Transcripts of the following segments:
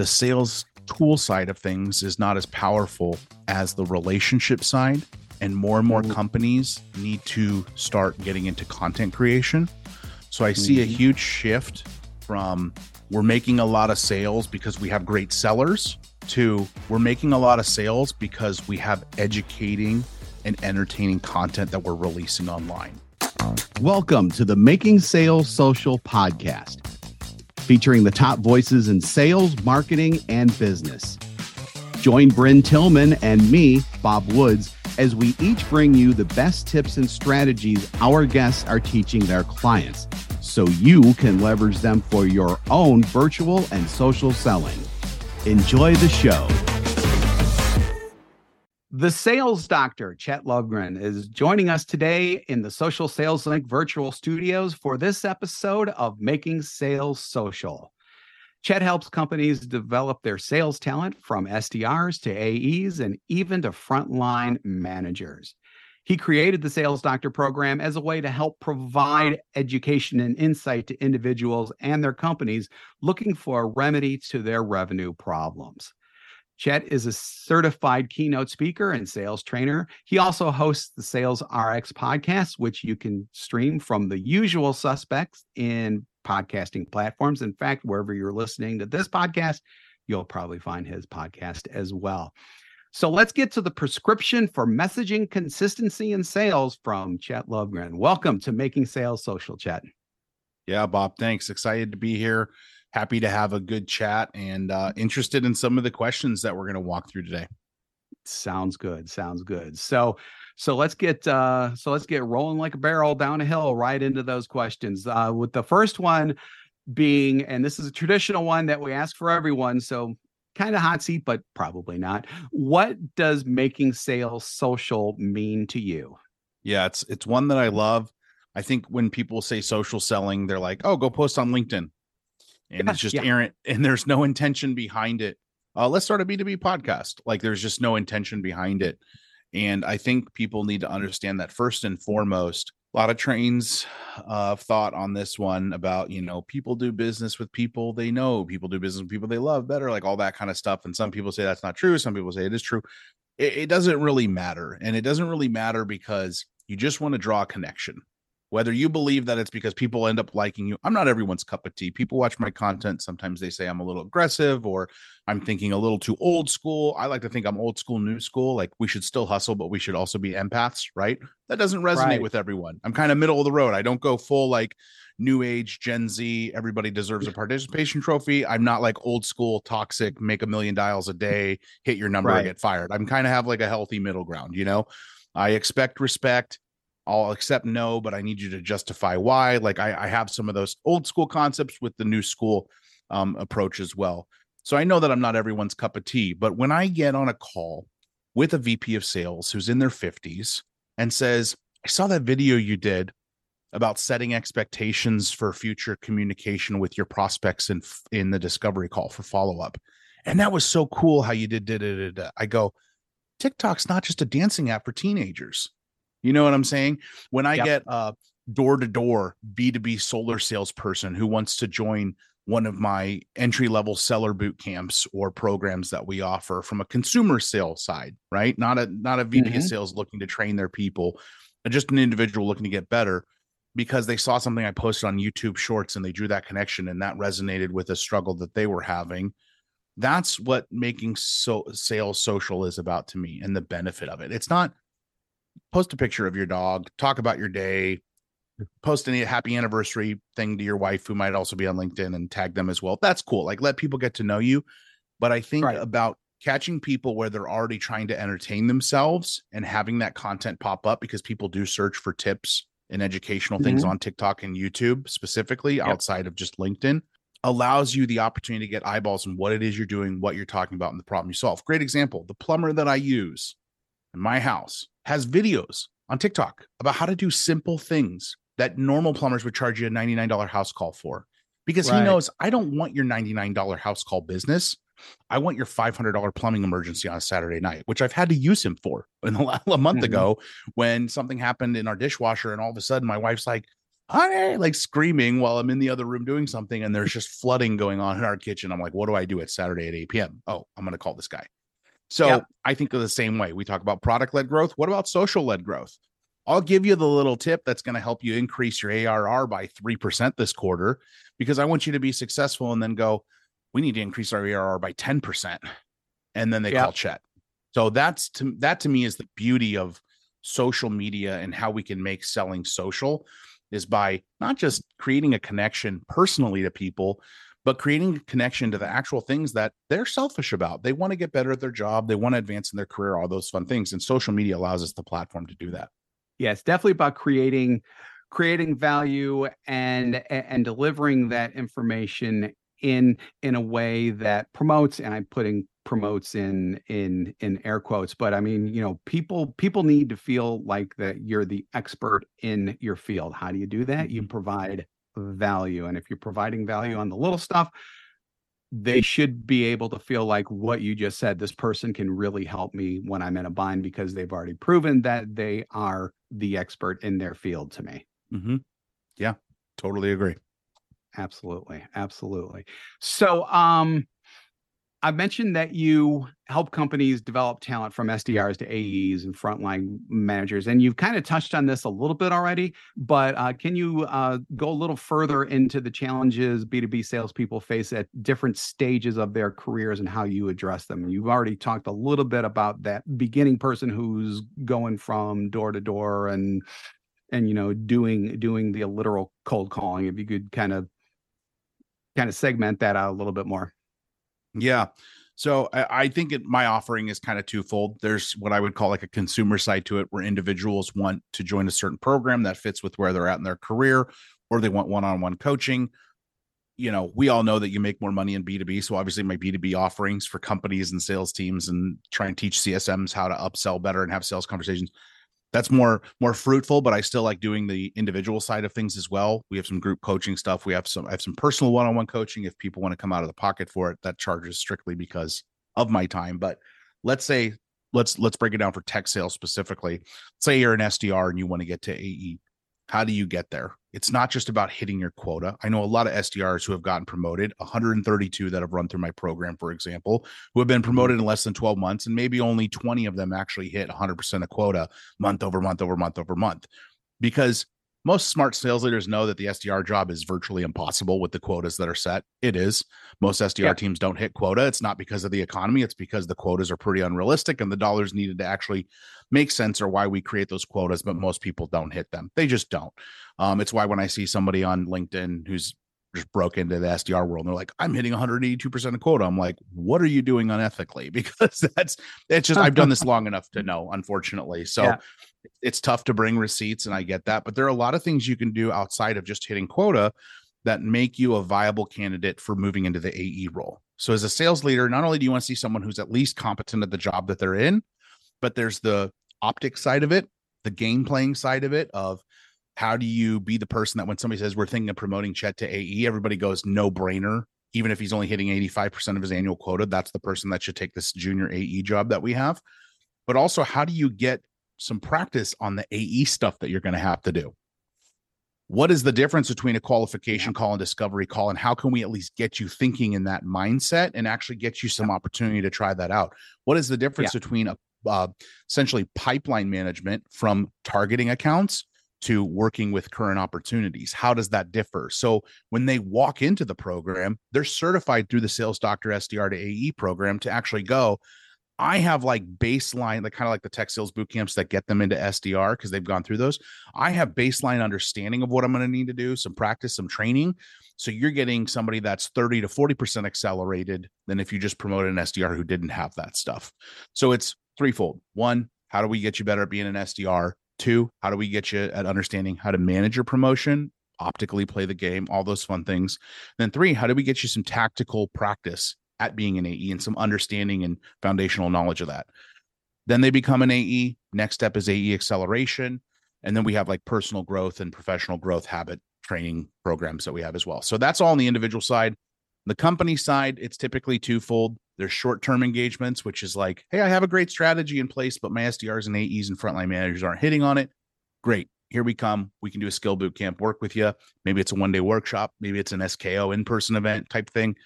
the sales tool side of things is not as powerful as the relationship side. And more and more companies need to start getting into content creation. So I see a Mhm. huge shift from we're making a lot of sales because we have great sellers to we're making a lot of sales because we have educating and entertaining content that we're releasing online. Welcome to the Making Sales Social podcast, featuring the top voices in sales, marketing, and business. Join Brynne Tillman and me, Bob Woods, as we each bring you the best tips and strategies our guests are teaching their clients so you can leverage them for your own virtual and social selling. Enjoy the show. The sales doctor, Chet Lovegren, is joining us today in the Social Sales Link virtual studios for this episode of Making Sales Social. Chet helps companies develop their sales talent from SDRs to AEs and even to frontline managers. He created the Sales Doctor program as a way to help provide education and insight to individuals and their companies looking for a remedy to their revenue problems. Chet is a certified keynote speaker and sales trainer. He also hosts the Sales RX podcast, which you can stream from the usual suspects in podcasting platforms. In fact, wherever you're listening to this podcast, you'll probably find his podcast as well. So let's get to the prescription for messaging consistency in sales from Chet Lovegren. Welcome to Making Sales Social, Chet. Yeah, Bob, thanks. Excited to be here. Happy to have a good chat and uh, interested in some of the questions that we're going to walk through today. Sounds good. Sounds good. So so let's get uh so let's get rolling like a barrel down a hill right into those questions. Uh with the first one being and this is a traditional one that we ask for everyone, so kind of hot seat but probably not. What does making sales social mean to you? Yeah, it's it's one that I love. I think when people say social selling, they're like, "Oh, go post on LinkedIn," and Yeah, it's just yeah. errant, and there's no intention behind it. Uh, let's start a B2B podcast. Like, there's just no intention behind it, and I think people need to understand that first and foremost. A lot of trains of thought on this one about you know people do business with people they know, people do business with people they love better, like all that kind of stuff. And some people say that's not true. Some people say it is true. It, it doesn't really matter, and it doesn't really matter because you just want to draw a connection whether you believe that it's because people end up liking you i'm not everyone's cup of tea. People watch my content sometimes they say i'm a little aggressive or i'm thinking a little too old school. I like to think i'm old school new school like we should still hustle but we should also be empaths right? That doesn't resonate Right. with everyone. I'm kind of middle of the road. I don't go full like new age gen z everybody deserves a participation trophy. I'm not like old school toxic make a million dials a day hit your number Right. and get fired. I'm kind of have like a healthy middle ground you know? I expect respect I'll accept no, but I need you to justify why. Like I, I have some of those old school concepts with the new school um, approach as well. So I know that I'm not everyone's cup of tea, but when I get on a call with a VP of sales who's in their 50s and says, I saw that video you did about setting expectations for future communication with your prospects in in the discovery call for follow up. And that was so cool how you did did it. I go, TikTok's not just a dancing app for teenagers. You know what I'm saying? When I Yep. get a door to door B2B solar salesperson who wants to join one of my entry level seller boot camps or programs that we offer from a consumer sales side, right? Not a not a VP of Mhm. sales looking to train their people, just an individual looking to get better because they saw something I posted on YouTube Shorts and they drew that connection and that resonated with a struggle that they were having. That's what making so sales social is about to me and the benefit of it. It's not post a picture of your dog, talk about your day, post any happy anniversary thing to your wife who might also be on LinkedIn and tag them as well. That's cool. Like let people get to know you. But I think Right. about catching people where they're already trying to entertain themselves and having that content pop up because people do search for tips and educational things mm-hmm. on TikTok and YouTube specifically outside of just LinkedIn allows you the opportunity to get eyeballs on what it is you're doing, what you're talking about, and the problem you solve. Great example. The plumber that I use in my house has videos on TikTok about how to do simple things that normal plumbers would charge you a $99 house call for because he knows I don't want your $99 house call business. I want your $500 plumbing emergency on a Saturday night, which I've had to use him for in the a month Mhm. ago when something happened in our dishwasher. And all of a sudden, my wife's like, honey, like screaming while I'm in the other room doing something, and there's just flooding going on in our kitchen. I'm like, what do I do at Saturday at 8 p.m.? Oh, I'm going to call this guy. So yep. I think of the same way. We talk about product led growth. What about social led growth? I'll give you the little tip that's going to help you increase your ARR by 3% this quarter because I want you to be successful and then go, we need to increase our ARR by 10%. And then they yep. call Chet. So that's to that to me is the beauty of social media and how we can make selling social is by not just creating a connection personally to people, but creating a connection to the actual things that they're selfish about. They want to get better at their job, they want to advance in their career, all those fun things. And social media allows us the platform to do that. Yeah, it's definitely about creating creating value and and delivering that information in in a way that promotes and i'm putting promotes in in in air quotes but i mean you know people people need to feel like that you're the expert in your field how do you do that you mm-hmm. provide value and if you're providing value on the little stuff they should be able to feel like what you just said this person can really help me when i'm in a bind because they've already proven that they are the expert in their field to me. Mm-hmm. yeah totally agree. Absolutely absolutely. So um I mentioned that you help companies develop talent from SDRs to AEs and frontline managers, and you've kind of touched on this a little bit already. But uh, can you uh, go a little further into the challenges B2B salespeople face at different stages of their careers and how you address them? You've already talked a little bit about that beginning person who's going from door to door and and you know doing doing the literal cold calling. If you could kind of kind of segment that out a little bit more. Yeah. So I, I think it, my offering is kind of twofold. There's what I would call like a consumer side to it, where individuals want to join a certain program that fits with where they're at in their career, or they want one-on-one coaching. You know, we all know that you make more money in B2B. So obviously my B2B offerings for companies and sales teams and try and teach CSMs how to upsell better and have sales conversations that's more more fruitful but i still like doing the individual side of things as well. We have some group coaching stuff. We have some i have some personal one-on-one coaching if people want to come out of the pocket for it. That charges strictly because of my time but let's say let's let's break it down for tech sales specifically. Say you're an sdr and you want to get to ae how do you get there? It's not just about hitting your quota. I know a lot of SDRs who have gotten promoted, 132 that have run through my program, for example, who have been promoted in less than 12 months, and maybe only 20 of them actually hit 100% of quota month over month over month over month. Because most smart sales leaders know that the SDR job is virtually impossible with the quotas that are set. It is. Most SDR yeah. teams don't hit quota. It's not because of the economy, it's because the quotas are pretty unrealistic and the dollars needed to actually make sense or why we create those quotas, but most people don't hit them. They just don't. Um, it's why when I see somebody on LinkedIn who's just broke into the SDR world. And they're like, I'm hitting 182% of quota. I'm like, what are you doing unethically? Because that's it's just I've done this long enough to know, unfortunately. So yeah. It's tough to bring receipts, and I get that. But there are a lot of things you can do outside of just hitting quota that make you a viable candidate for moving into the AE role. So as a sales leader, not only do you want to see someone who's at least competent at the job that they're in, but there's the optics side of it, the game playing side of it of how do you be the person that when somebody says we're thinking of promoting Chet to AE, everybody goes no brainer. Even if he's only hitting 85% of his annual quota, that's the person that should take this junior AE job that we have. But also, how do you get some practice on the AE stuff that you're going to have to do? What is the difference between a qualification call and discovery call? And how can we at least get you thinking in that mindset and actually get you some opportunity to try that out? What is the difference yeah. between a uh, essentially pipeline management from targeting accounts to working with current opportunities how does that differ so when they walk into the program they're certified through the sales doctor sdr to ae program to actually go i have like baseline like kind of like the tech sales boot camps that get them into sdr because they've gone through those. I have baseline understanding of what i'm going to need to do some practice some training. So you're getting somebody that's 30 to 40% accelerated than if you just promoted an sdr who didn't have that stuff. So it's threefold. One how do we get you better at being an sdr Two, how do we get you at understanding how to manage your promotion, optically play the game, all those fun things. Then three, how do we get you some tactical practice at being an AE and some understanding and foundational knowledge of that? Then they become an AE. Next step is AE acceleration. And then we have like personal growth and professional growth habit training programs that we have as well. So that's all on the individual side. The company side, it's typically twofold. There's short term engagements, which is like, hey, I have a great strategy in place, but my SDRs and AEs and frontline managers aren't hitting on it. Great. here we come. We can do a skill boot camp, work with you. Maybe it's a one day workshop. Maybe it's an SKO in person event type thing.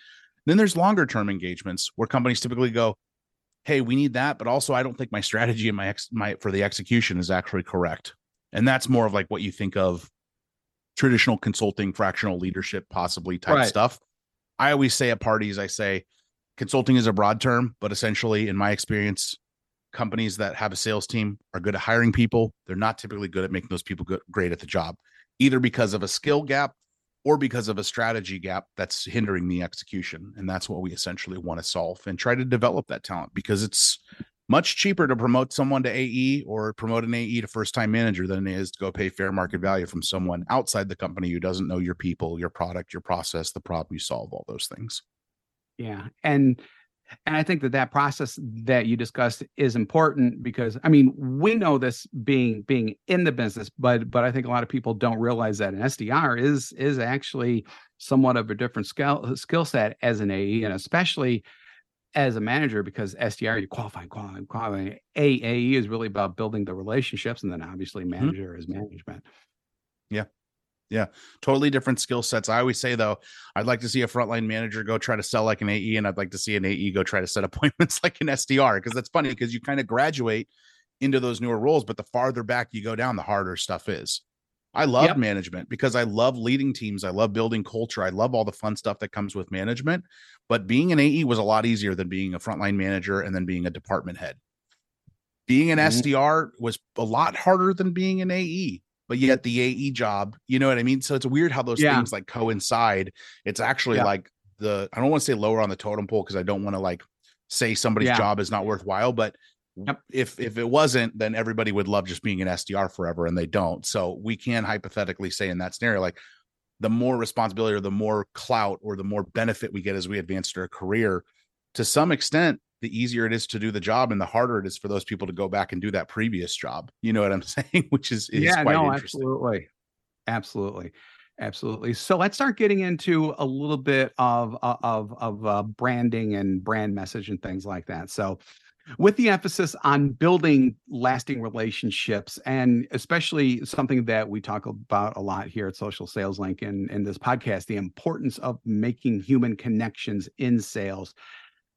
Then there's longer term engagements where companies typically go, Hey, we need that. But also, I don't think my strategy and my, ex- my for the execution is actually correct. And that's more of like what you think of traditional consulting, fractional leadership, possibly type right. stuff. I always say at parties, I say consulting is a broad term, but essentially, in my experience, companies that have a sales team are good at hiring people. They're not typically good at making those people good, great at the job, either because of a skill gap or because of a strategy gap that's hindering the execution. And that's what we essentially want to solve and try to develop that talent because it's much cheaper to promote someone to AE or promote an AE to first time manager than it is to go pay fair market value from someone outside the company who doesn't know your people, your product, your process, the problem you solve, all those things. Yeah. And and I think that that process that you discussed is important because I mean we know this being being in the business, but but I think a lot of people don't realize that an SDR is is actually somewhat of a different skill skill set as an AE, and especially as a manager because SDR you qualify, qualify, qualify. AE is really about building the relationships, and then obviously mm-hmm. manager mm-hmm. is management. Yeah. Yeah, totally different skill sets. I always say though, I'd like to see a frontline manager go try to sell like an AE, and I'd like to see an AE go try to set appointments like an SDR because that's funny because you kind of graduate into those newer roles, but the farther back you go down, the harder stuff is. I love yep. management because I love leading teams. I love building culture. I love all the fun stuff that comes with management. But being an AE was a lot easier than being a frontline manager and then being a department head. Being an mm-hmm. SDR was a lot harder than being an AE but yet the AE job, you know what I mean? So it's weird how those yeah. things like coincide. It's actually yeah. like the I don't want to say lower on the totem pole because I don't want to like say somebody's yeah. job is not worthwhile, but yep. if if it wasn't, then everybody would love just being an SDR forever, and they don't. So we can hypothetically say in that scenario, like the more responsibility or the more clout or the more benefit we get as we advance our career, to some extent, the easier it is to do the job and the harder it is for those people to go back and do that previous job. You know what I'm saying? Which is, is yeah, no, absolutely. Absolutely. Absolutely. So let's start getting into a little bit of of of uh, branding and brand message and things like that. So, with the emphasis on building lasting relationships, and especially something that we talk about a lot here at Social Sales Link and in this podcast, the importance of making human connections in sales.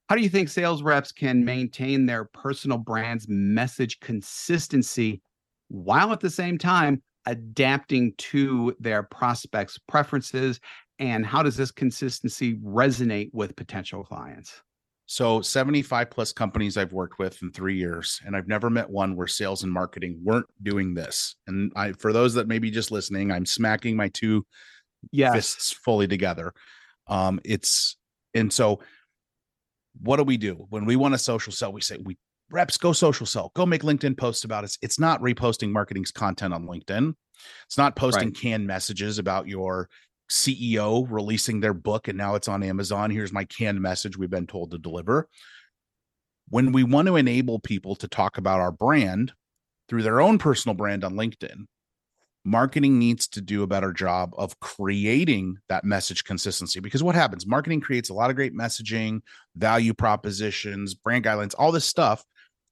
How do you think sales reps can maintain their personal brand's message consistency while at the same time adapting to their prospects' preferences? And how does this consistency resonate with potential clients? So, 75 plus companies I've worked with in three years, and I've never met one where sales and marketing weren't doing this. And I, for those that may be just listening, I'm smacking my two yes. fists fully together. Um, it's, and so what do we do when we want a social sell? We say we reps go social sell, go make LinkedIn posts about us. It's not reposting marketing's content on LinkedIn. It's not posting right. canned messages about your CEO releasing their book and now it's on Amazon. Here's my canned message we've been told to deliver. When we want to enable people to talk about our brand through their own personal brand on LinkedIn, marketing needs to do a better job of creating that message consistency because what happens? Marketing creates a lot of great messaging value propositions brand guidelines all this stuff.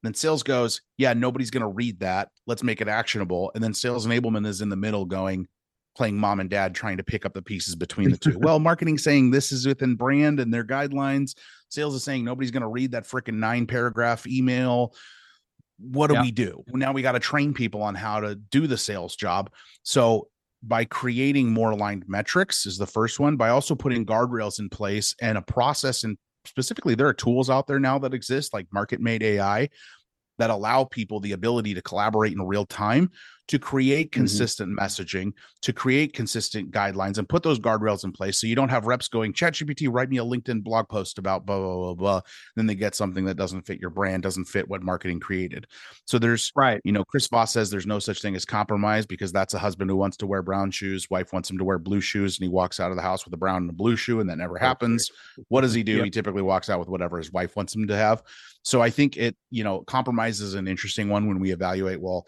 Then sales goes yeah nobody's going to read that. Let's make it actionable. And then sales enablement is in the middle going playing mom and dad trying to pick up the pieces between the two. Well marketing saying this is within brand and their guidelines. Sales is saying nobody's going to read that freaking nine paragraph email what do yeah. we do? Now we got to train people on how to do the sales job. So by creating more aligned metrics is the first one, by also putting guardrails in place and a process and specifically there are tools out there now that exist like market made AI that allow people the ability to collaborate in real time to create mm-hmm. consistent mm-hmm. messaging, to create consistent guidelines and put those guardrails in place. So you don't have reps going, ChatGPT, write me a LinkedIn blog post about blah, blah, blah, blah. Then they get something that doesn't fit your brand, doesn't fit what marketing created. So there's, right. You know, Chris Voss says there's no such thing as compromise because that's a husband who wants to wear brown shoes. Wife wants him to wear blue shoes and he walks out of the house with a brown and a blue shoe and that never happens. What does he do? Yep. He typically walks out with whatever his wife wants him to have. So I think it, you know, compromise is an interesting one when we evaluate, well,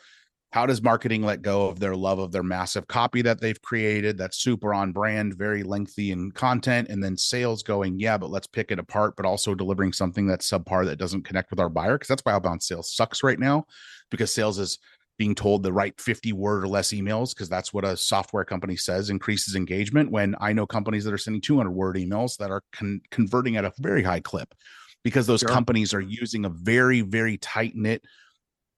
how does marketing let go of their love of their massive copy that they've created that's super on brand very lengthy in content and then sales going yeah but let's pick it apart but also delivering something that's subpar that doesn't connect with our buyer because that's why outbound sales sucks right now because sales is being told the right 50 word or less emails because that's what a software company says increases engagement when i know companies that are sending 200 word emails that are con- converting at a very high clip because those sure. companies are using a very very tight knit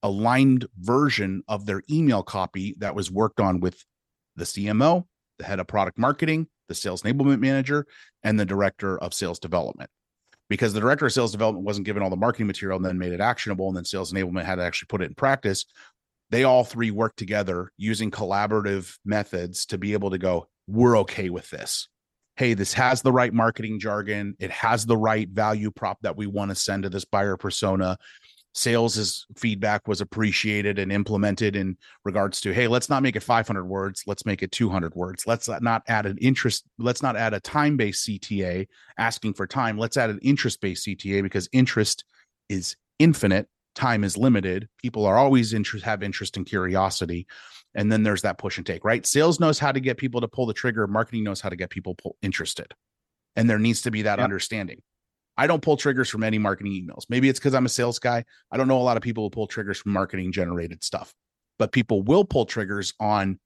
aligned version of their email copy that was worked on with the cmo the head of product marketing the sales enablement manager and the director of sales development. Because the director of sales development wasn't given all the marketing material and then made it actionable and then sales enablement had to actually put it in practice they all three worked together using collaborative methods to be able to go we're okay with this. Hey this has the right marketing jargon. It has the right value prop that we want to send to this buyer persona sales feedback was appreciated and implemented in regards to hey let's not make it 500 words let's make it 200 words. Let's not add an interest let's not add a time based cta asking for time. Let's add an interest based cta because interest is infinite time is limited. People are always interest have interest and curiosity. And then there's that push and take right? Sales knows how to get people to pull the trigger marketing knows how to get people pull, interested. And there needs to be that yep. understanding I don't pull triggers from any marketing emails. Maybe it's because I'm a sales guy. I don't know a lot of people who pull triggers from marketing generated stuff, but people will pull triggers on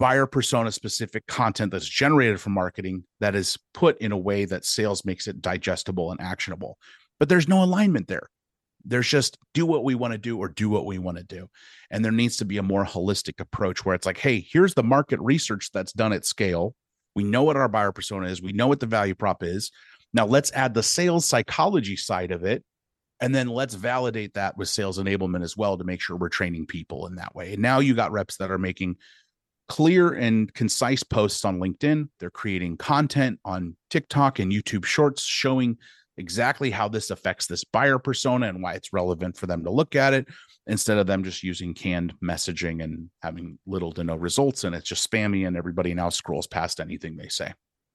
buyer persona specific content that's generated from marketing that is put in a way that sales makes it digestible and actionable. But there's no alignment there. There's just do what we want to do or do what we want to do. And there needs to be a more holistic approach where it's like, hey, here's the market research that's done at scale. We know what our buyer persona is, we know what the value prop is. Now let's add the sales psychology side of it. And then let's validate that with sales enablement as well to make sure we're training people in that way. And now you got reps that are making clear and concise posts on LinkedIn. They're creating content on TikTok and YouTube shorts showing exactly how this affects this buyer persona and why it's relevant for them to look at it instead of them just using canned messaging and having little to no results and it's just spammy and everybody now scrolls past anything they say.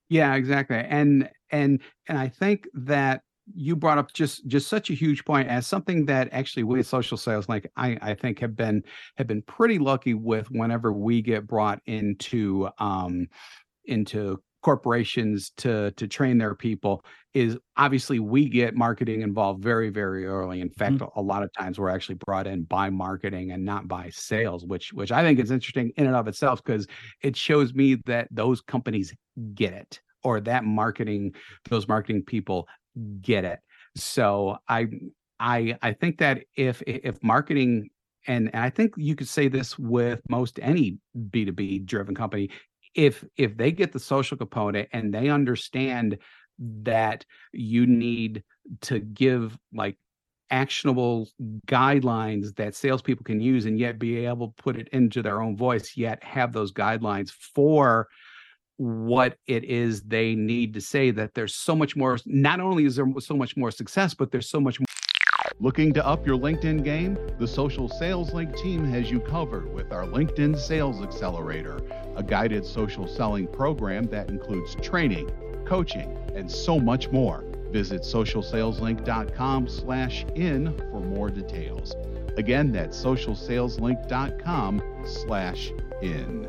Yeah, exactly. And and and I think that you brought up just just such a huge point as something that actually we Social Sales Link I I think have been have been pretty lucky with whenever we get brought into um into corporations to to train their people is obviously we get marketing involved very very early in fact mm-hmm. a lot of times we're actually brought in by marketing and not by sales which which i think is interesting in and of itself because it shows me that those companies get it or that marketing those marketing people get it so i i i think that if if marketing and, and I think you could say this with most any B2B driven company if if they get the social component and they understand that you need to give like actionable guidelines that salespeople can use and yet be able to put it into their own voice, yet have those guidelines for what it is they need to say that there's so much more not only is there so much more success but there's so much more Looking to up your LinkedIn game? The Social Sales Link team has you covered with our LinkedIn Sales Accelerator, a guided social selling program that includes training, coaching, and so much more. Visit socialsaleslink.com slash in for more details. Again, that's socialsaleslink.com slash in.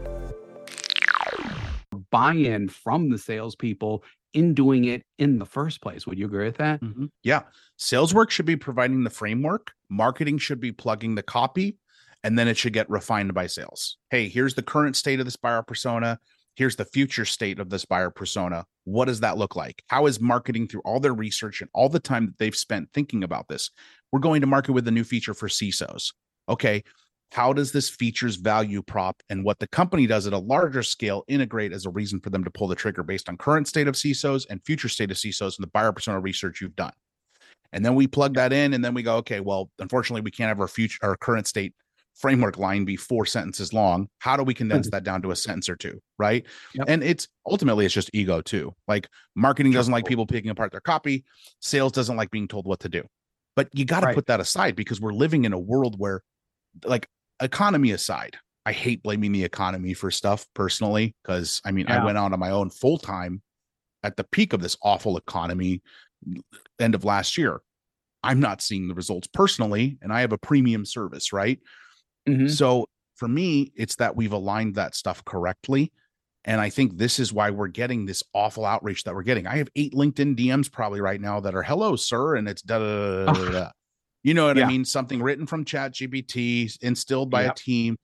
Buy-in from the salespeople in doing it in the first place. Would you agree with that? Mm-hmm. Yeah. Sales work should be providing the framework, marketing should be plugging the copy, and then it should get refined by sales. Hey, here's the current state of this buyer persona. Here's the future state of this buyer persona. What does that look like? How is marketing through all their research and all the time that they've spent thinking about this? We're going to market with a new feature for CISOs. Okay, how does this features value prop and what the company does at a larger scale integrate as a reason for them to pull the trigger based on current state of CISOs and future state of CISOs and the buyer persona research you've done? And then we plug that in and then we go, okay, well, unfortunately, we can't have our future our current state framework line be four sentences long. How do we condense mm-hmm. that down to a sentence or two? Right. Yep. And it's ultimately it's just ego too. Like marketing doesn't like people picking apart their copy, sales doesn't like being told what to do. But you got to right. put that aside because we're living in a world where like economy aside, I hate blaming the economy for stuff personally because I mean, yeah. I went out on my own full time at the peak of this awful economy end of last year. I'm not seeing the results personally, and I have a premium service, right? Mm-hmm. So for me, it's that we've aligned that stuff correctly. And I think this is why we're getting this awful outreach that we're getting. I have eight LinkedIn DMs probably right now that are hello, sir. And it's da da da da. You know what Yeah. I mean? Something written from Chat GPT, instilled by Yep. a team.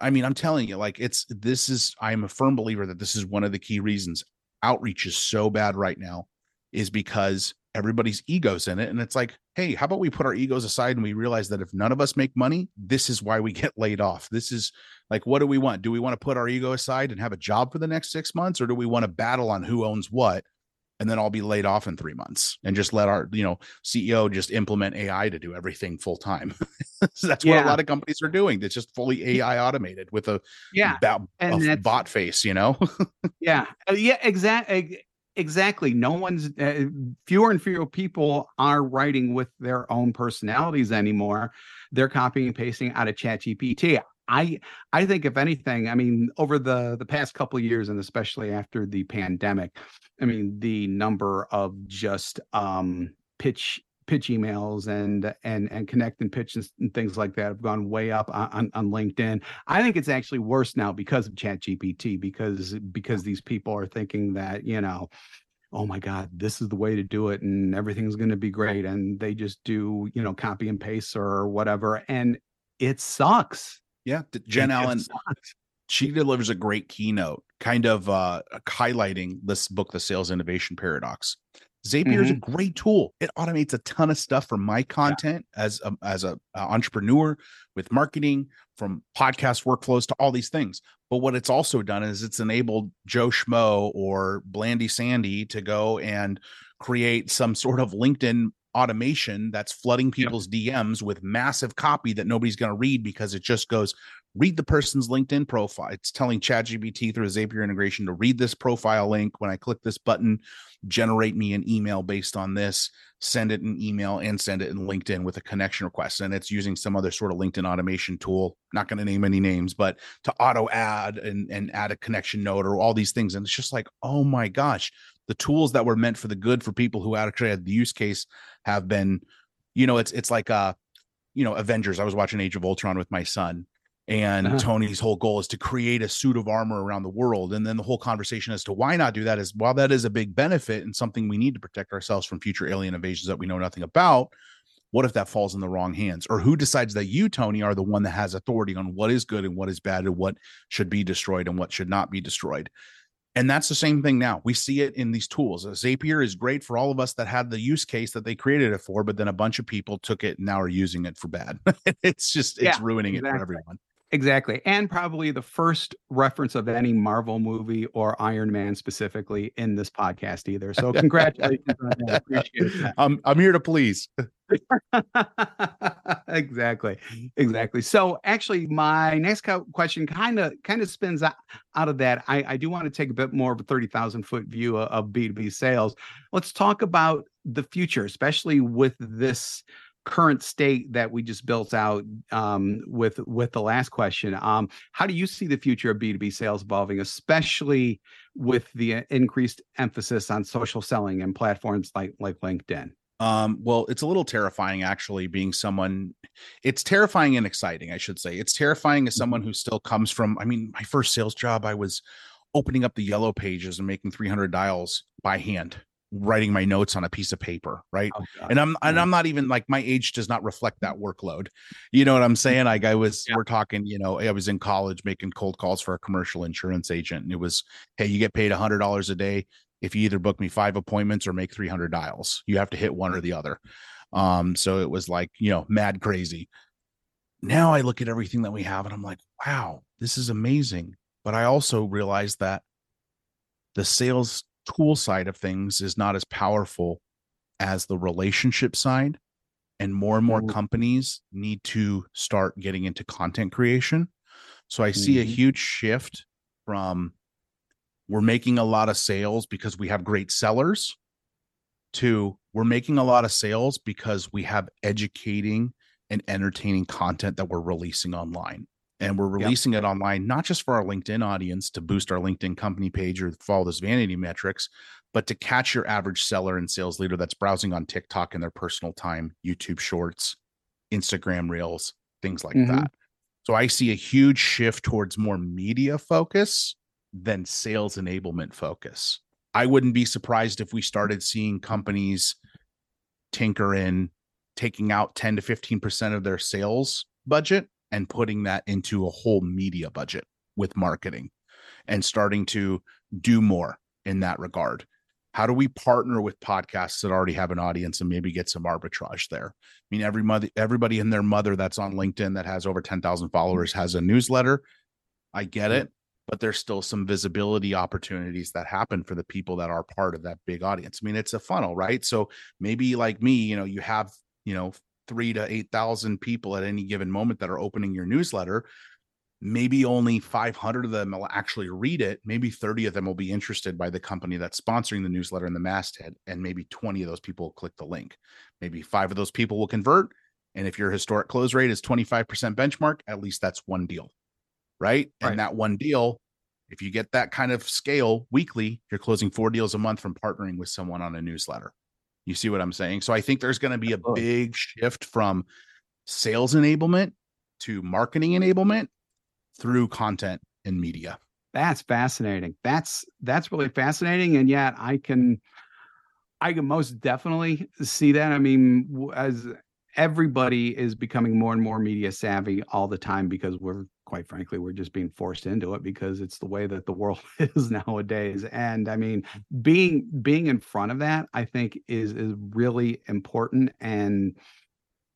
I mean, I'm telling you, like it's this is I'm a firm believer that this is one of the key reasons outreach is so bad right now is because everybody's egos in it and it's like hey how about we put our egos aside and we realize that if none of us make money this is why we get laid off this is like what do we want do we want to put our ego aside and have a job for the next six months or do we want to battle on who owns what and then i'll be laid off in three months and just let our you know ceo just implement ai to do everything full time so that's what a lot of companies are doing it's just fully ai automated with a Yeah. ba- a bot face you know Yeah, uh, yeah, exactly. Exactly. No one's uh, fewer and fewer people are writing with their own personalities anymore. They're copying and pasting out of ChatGPT. I I think if anything, I mean, over the the past couple years, and especially after the pandemic, I mean, the number of just um pitch pitch emails and and and connect and pitch and, and things like that have gone way up on, on, LinkedIn. I think it's actually worse now because of ChatGPT because because these people are thinking that you know, oh my God, this is the way to do it and everything's going to be great, and they just do you know copy and paste or whatever, and it sucks. Yeah jen It allen she delivers a great keynote kind of uh highlighting this book the sales innovation paradox. Zapier is a great tool. It automates a ton of stuff from my content as a, as a, a entrepreneur with marketing from podcast workflows to all these things. But what it's also done is it's enabled joe schmo or blandy sandy to go and create some sort of linkedin automation that's flooding people's dms with massive copy that nobody's going to read because it just goes read the person's LinkedIn profile. It's telling ChatGPT through a Zapier integration to read this profile link. When I click this button, generate me an email based on this, send it an email and send it in LinkedIn with a connection request. And it's using some other sort of LinkedIn automation tool. Not going to name any names, but to auto add and, and add a connection note or all these things. And it's just like, oh my gosh, the tools that were meant for the good for people who actually had the use case have been, you know, it's it's like uh, you know, Avengers. I was watching Age of Ultron with my son and Uh-huh. Tony's whole goal is to create a suit of armor around the world. And then the whole conversation as to why not do that is while that is a big benefit and something we need to protect ourselves from future alien invasions that we know nothing about, what if that falls in the wrong hands? Or who decides that you, Tony, are the one that has authority on what is good and what is bad and what should be destroyed and what should not be destroyed? And that's the same thing now. We see it in these tools. Zapier is great for all of us that had the use case that they created it for, but then a bunch of people took it and now are using it for bad. it's just, it's Yeah, ruining it for everyone. Exactly. And probably the first reference of any Marvel movie or Iron Man specifically in this podcast either. So congratulations on that. Appreciate that. I'm I'm here to please. exactly exactly. So actually my next question kind of kind of spins out, out of that. I, I do want to take a bit more of a 30,000 foot view of, of b2b sales. Let's talk about the future especially with this current state that we just built out um, with with the last question. Um, how do you see the future of b2b sales evolving especially with the uh, increased emphasis on social selling and platforms like like linkedin Um, well, it's a little terrifying actually being someone it's terrifying and exciting, I should say. It's terrifying as someone who still comes from I mean, my first sales job, I was opening up the yellow pages and making 300 dials by hand, writing my notes on a piece of paper, right? Oh, and I'm and I'm not even like my age does not reflect that workload. You know what I'm saying? Like I was, Yeah. we're talking, you know, I was in college making cold calls for a commercial insurance agent, and it was, hey, you get paid a hundred dollars a day if you either book me five appointments or make 300 dials. You have to hit one or the other. Um, so it was like, you know, mad crazy. Now I look at everything that we have and I'm like, wow, this is amazing. But I also realize that the sales tool side of things is not as powerful as the relationship side and more and more Mhm. companies need to start getting into content creation so i see a Mhm. huge shift from we're making a lot of sales because we have great sellers to we're making a lot of sales because we have educating and entertaining content that we're releasing online and we're Yep. releasing it online not just for our linkedin audience to boost our linkedin company page or follow those vanity metrics but to catch your average seller and sales leader that's browsing on tiktok in their personal time youtube shorts instagram reels things like Mhm. that so i see a huge shift towards more media focus than sales enablement focus i wouldn't be surprised if we started seeing companies tinker in taking out 10 to 15% of their sales budget and putting that into a whole media budget with marketing and starting to do more in that regard. How do we partner with podcasts that already have an audience and maybe get some arbitrage there? I mean, every mother, everybody and their mother that's on LinkedIn that has over 10,000 followers has a newsletter. I get it, but there's still some visibility opportunities that happen for the people that are part of that big audience. I mean, it's a funnel, right? So maybe like me, you know, you have, you know, three to 8,000 people at any given moment that are opening your newsletter maybe only 500 of them will actually read it maybe 30 of them will be interested by the company that's sponsoring the newsletter and the masthead and maybe 20 of those people will click the link maybe five of those people will convert and if your historic close rate is 25% benchmark at least that's one deal right, right. and that one deal if you get that kind of scale weekly you're closing four deals a month from partnering with someone on a newsletter you see what i'm saying so i think there's going to be a big shift from sales enablement to marketing enablement through content and media. That's fascinating. That's that's really fascinating, and yet I can I can most definitely see that. I mean, as everybody is becoming more and more media savvy all the time because we're quite frankly we're just being forced into it because it's the way that the world is nowadays. And i mean being being in front of that i think is is really important. And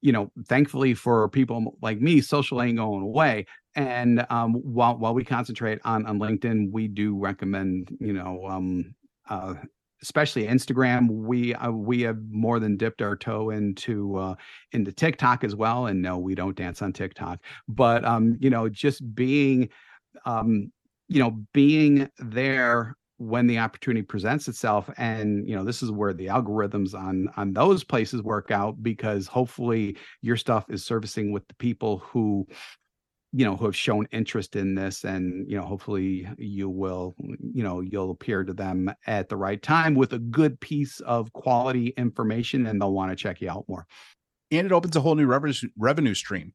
you know, thankfully for people like me, social ain't going away. And um, while while we concentrate on on LinkedIn, we do recommend, you know, um, uh, especially Instagram. We uh, we have more than dipped our toe into uh, into TikTok as well. And no, we don't dance on TikTok, but um, you know, just being um, you know, being there when the opportunity presents itself and you know this is where the algorithms on on those places work out because hopefully your stuff is servicing with the people who you know who have shown interest in this and you know hopefully you will you know you'll appear to them at the right time with a good piece of quality information and they'll want to check you out more and it opens a whole new revenue revenue stream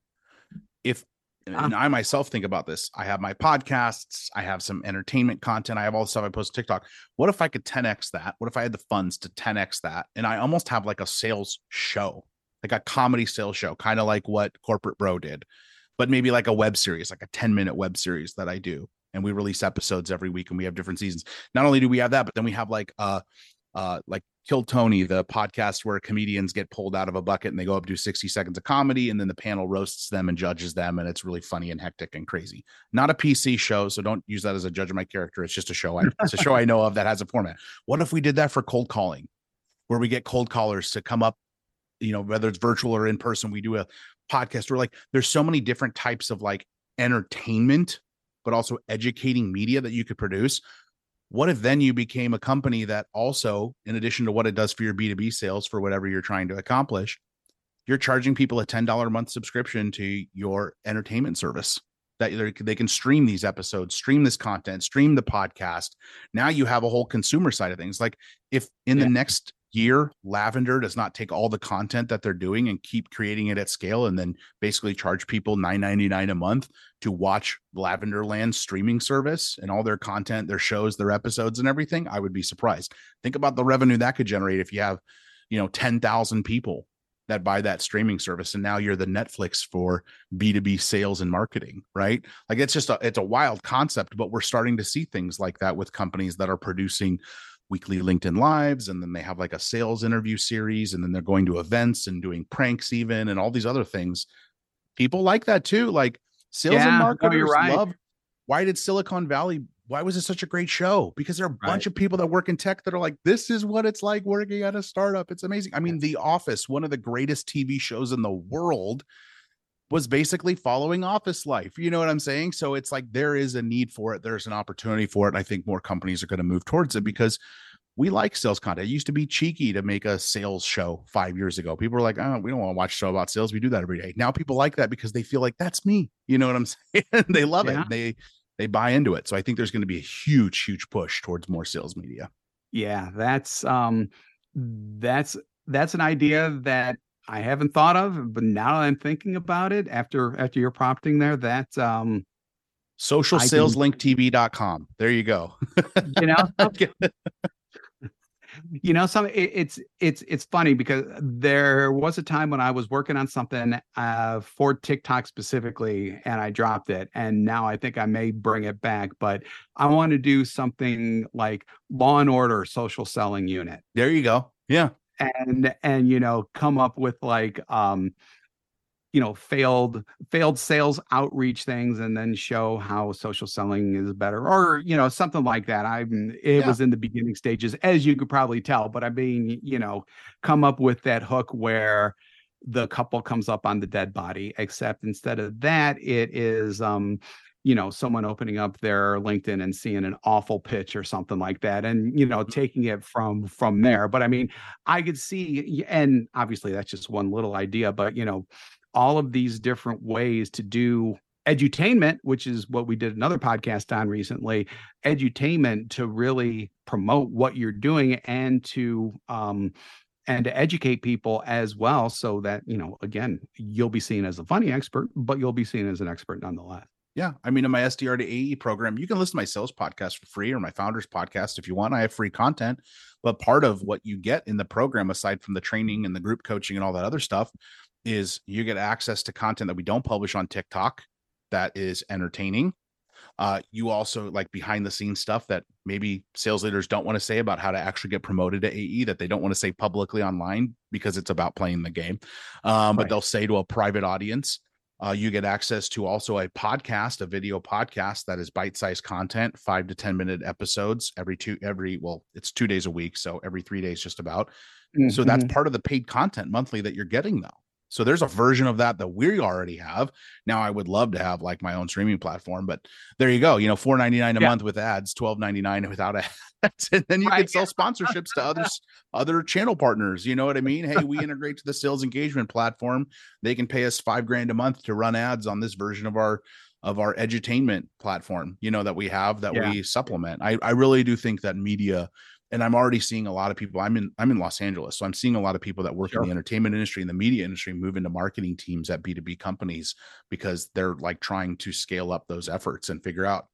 if ah. and I myself think about this. I have my podcasts, I have some entertainment content, I have all the stuff I post TikTok. What if I could 10x that? What if I had the funds to 10x that? And I almost have like a sales show, like a comedy sales show, kind of like what Corporate Bro did, but maybe like a web series, like a 10 minute web series that I do. And we release episodes every week and we have different seasons. Not only do we have that, but then we have like uh uh like Kill Tony, the podcast where comedians get pulled out of a bucket and they go up do 60 seconds of comedy, and then the panel roasts them and judges them, and it's really funny and hectic and crazy. Not a PC show, so don't use that as a judge of my character. It's just a show. I, it's a show I know of that has a format. What if we did that for cold calling, where we get cold callers to come up, you know, whether it's virtual or in person, we do a podcast. Or like, there's so many different types of like entertainment, but also educating media that you could produce what if then you became a company that also, in addition to what it does for your B2B sales for whatever you're trying to accomplish, you're charging people a $10 a month subscription to your entertainment service that they can stream these episodes, stream this content, stream the podcast. Now you have a whole consumer side of things. Like if in yeah. the next year lavender does not take all the content that they're doing and keep creating it at scale and then basically charge people 9.99 a month to watch lavenderland streaming service and all their content their shows their episodes and everything i would be surprised. Think about the revenue that could generate if you have you know 10,000 people that buy that streaming service and now you're the netflix for b2b sales and marketing right? Like it's just a it's a wild concept but we're starting to see things like that with companies that are producing weekly LinkedIn lives and then they have like a sales interview series and then they're going to events and doing pranks even and all these other things. People like that too. Like sales yeah, and marketers no, right. love why did Silicon Valley why was it such a great show? Because there are a right. bunch of people that work in tech that are like, this is what it's like working at a startup. It's amazing. I mean, The Office, one of the greatest TV shows in the world, was basically following office life. You know what I'm saying? So it's like there is a need for it. There's an opportunity for it. I think more companies are going to move towards it because we like sales content. It used to be cheeky to make a sales show five years ago. People were like, oh, we don't want to watch a show about sales. We do that every day. Now people like that because they feel like that's me. You know what I'm saying? they love yeah. it. They they buy into it. So I think there's going to be a huge, huge push towards more sales media. Yeah, that's um that's that's an idea that I haven't thought of, but now I'm thinking about it after after your prompting there, that um social sales link tv.com. There you go. you know, you know some it, it's it's it's funny because there was a time when i was working on something uh for tiktok specifically and i dropped it and now i think i may bring it back but i want to do something like law and order social selling unit there you go yeah and and you know come up with like um you know failed failed sales outreach things and then show how social selling is better or you know something like that i'm it yeah. was in the beginning stages as you could probably tell but i mean you know come up with that hook where the couple comes up on the dead body except instead of that it is um you know someone opening up their linkedin and seeing an awful pitch or something like that and you know mm-hmm. taking it from from there but i mean i could see and obviously that's just one little idea but you know all of these different ways to do edutainment, which is what we did another podcast on recently, edutainment to really promote what you're doing and to um and to educate people as well so that you know again you'll be seen as a funny expert but you'll be seen as an expert nonetheless yeah i mean in my sdr to ae program you can listen to my sales podcast for free or my founders podcast if you want i have free content but part of what you get in the program aside from the training and the group coaching and all that other stuff is you get access to content that we don't publish on TikTok that is entertaining. Uh, you also like behind the scenes stuff that maybe sales leaders don't want to say about how to actually get promoted to AE that they don't want to say publicly online because it's about playing the game. Um, right. But they'll say to a private audience. Uh, you get access to also a podcast, a video podcast that is bite-sized content, five to ten minute episodes every two every well, it's two days a week, so every three days just about. Mm-hmm. So that's mm-hmm. part of the paid content monthly that you're getting though. So there's a version of that that we already have. Now I would love to have like my own streaming platform, but there you go. You know, four ninety nine a yeah. month with ads, twelve ninety nine without ads, and then you right. can sell sponsorships to others, other channel partners. You know what I mean? Hey, we integrate to the sales engagement platform. They can pay us five grand a month to run ads on this version of our of our edutainment platform. You know that we have that yeah. we supplement. I I really do think that media and I'm already seeing a lot of people. I'm in I'm in Los Angeles, so I'm seeing a lot of people that work sure. in the entertainment industry and the media industry move into marketing teams at B2B companies because they're like trying to scale up those efforts and figure out,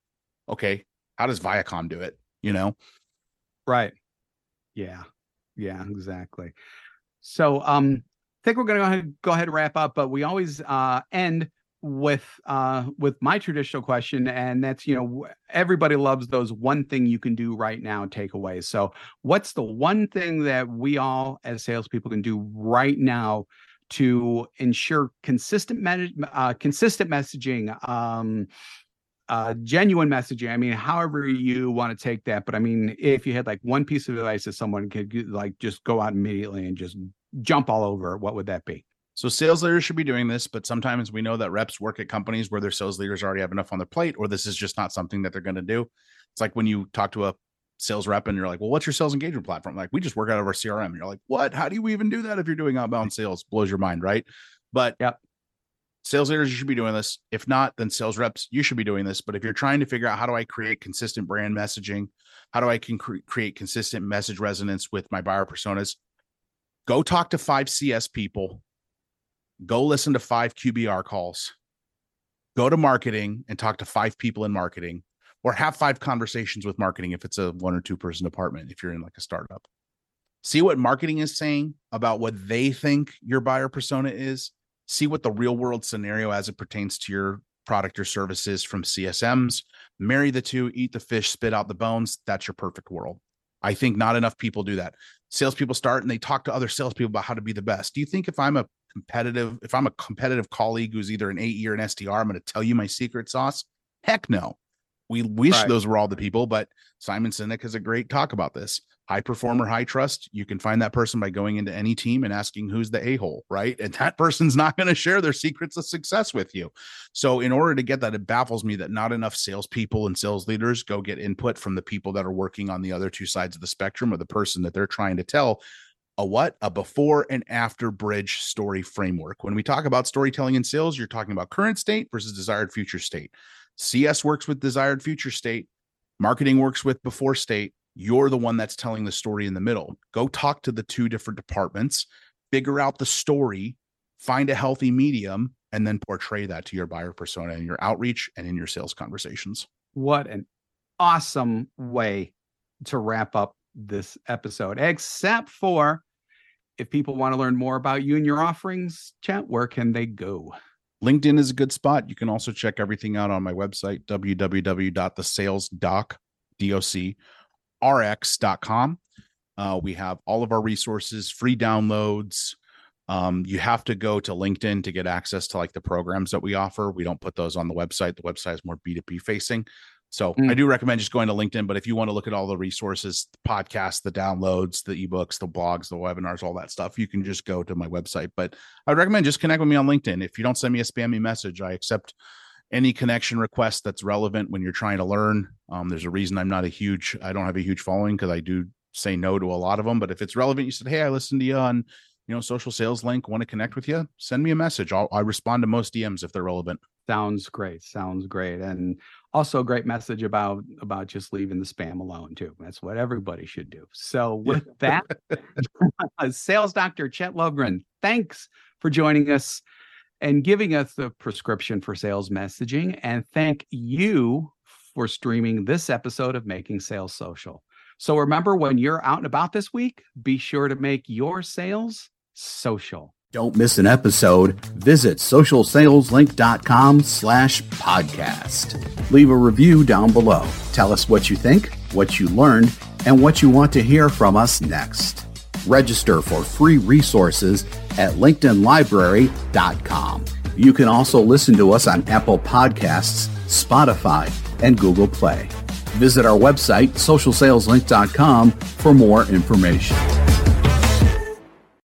okay, how does Viacom do it? You know? Right. Yeah. Yeah, exactly. So um I think we're gonna go ahead, go ahead and wrap up, but we always uh end with uh with my traditional question and that's you know everybody loves those one thing you can do right now takeaways. So what's the one thing that we all as salespeople can do right now to ensure consistent med- uh, consistent messaging um uh genuine messaging? I mean however you want to take that but i mean if you had like one piece of advice that someone could like just go out immediately and just jump all over what would that be so sales leaders should be doing this, but sometimes we know that reps work at companies where their sales leaders already have enough on their plate, or this is just not something that they're going to do. It's like when you talk to a sales rep and you're like, well, what's your sales engagement platform? Like, we just work out of our CRM. And you're like, what? How do you even do that if you're doing outbound sales? Blows your mind, right? But yeah, sales leaders, you should be doing this. If not, then sales reps, you should be doing this. But if you're trying to figure out how do I create consistent brand messaging, how do I can cre- create consistent message resonance with my buyer personas, go talk to five CS people go listen to five QBR calls, go to marketing and talk to five people in marketing, or have five conversations with marketing if it's a one or two person department, if you're in like a startup. See what marketing is saying about what they think your buyer persona is. See what the real world scenario as it pertains to your product or services from CSMs. Marry the two, eat the fish, spit out the bones. That's your perfect world. I think not enough people do that. Salespeople start and they talk to other salespeople about how to be the best. Do you think if I'm a competitive, if I'm a competitive colleague who's either an AE or an SDR, I'm going to tell you my secret sauce? Heck no. We wish right. those were all the people, but Simon Sinek has a great talk about this. High performer, high trust. You can find that person by going into any team and asking who's the a hole, right? And that person's not going to share their secrets of success with you. So, in order to get that, it baffles me that not enough salespeople and sales leaders go get input from the people that are working on the other two sides of the spectrum or the person that they're trying to tell a what? A before and after bridge story framework. When we talk about storytelling in sales, you're talking about current state versus desired future state. CS works with desired future state, marketing works with before state. You're the one that's telling the story in the middle. Go talk to the two different departments, figure out the story, find a healthy medium, and then portray that to your buyer persona in your outreach and in your sales conversations. What an awesome way to wrap up this episode, except for if people want to learn more about you and your offerings, Chet, where can they go? LinkedIn is a good spot. You can also check everything out on my website, www.thesalesdoc.rx.com. Uh, we have all of our resources, free downloads. Um, you have to go to LinkedIn to get access to like the programs that we offer. We don't put those on the website. The website is more B2B facing. So mm. I do recommend just going to LinkedIn. But if you want to look at all the resources, the podcasts, the downloads, the ebooks, the blogs, the webinars, all that stuff, you can just go to my website. But I would recommend just connect with me on LinkedIn. If you don't send me a spammy message, I accept any connection request that's relevant when you're trying to learn. Um, there's a reason I'm not a huge, I don't have a huge following because I do say no to a lot of them. But if it's relevant, you said, Hey, I listened to you on, you know, social sales link, want to connect with you, send me a message. I'll, I respond to most DMs if they're relevant. Sounds great. Sounds great. And also a great message about about just leaving the spam alone too. That's what everybody should do. So with that, uh, sales doctor Chet Lovegren, thanks for joining us and giving us the prescription for sales messaging. And thank you for streaming this episode of Making Sales Social. So remember, when you're out and about this week, be sure to make your sales social. Don't miss an episode. Visit socialsaleslink.com slash podcast. Leave a review down below. Tell us what you think, what you learned, and what you want to hear from us next. Register for free resources at linkedinlibrary.com. You can also listen to us on Apple Podcasts, Spotify, and Google Play. Visit our website, socialsaleslink.com, for more information.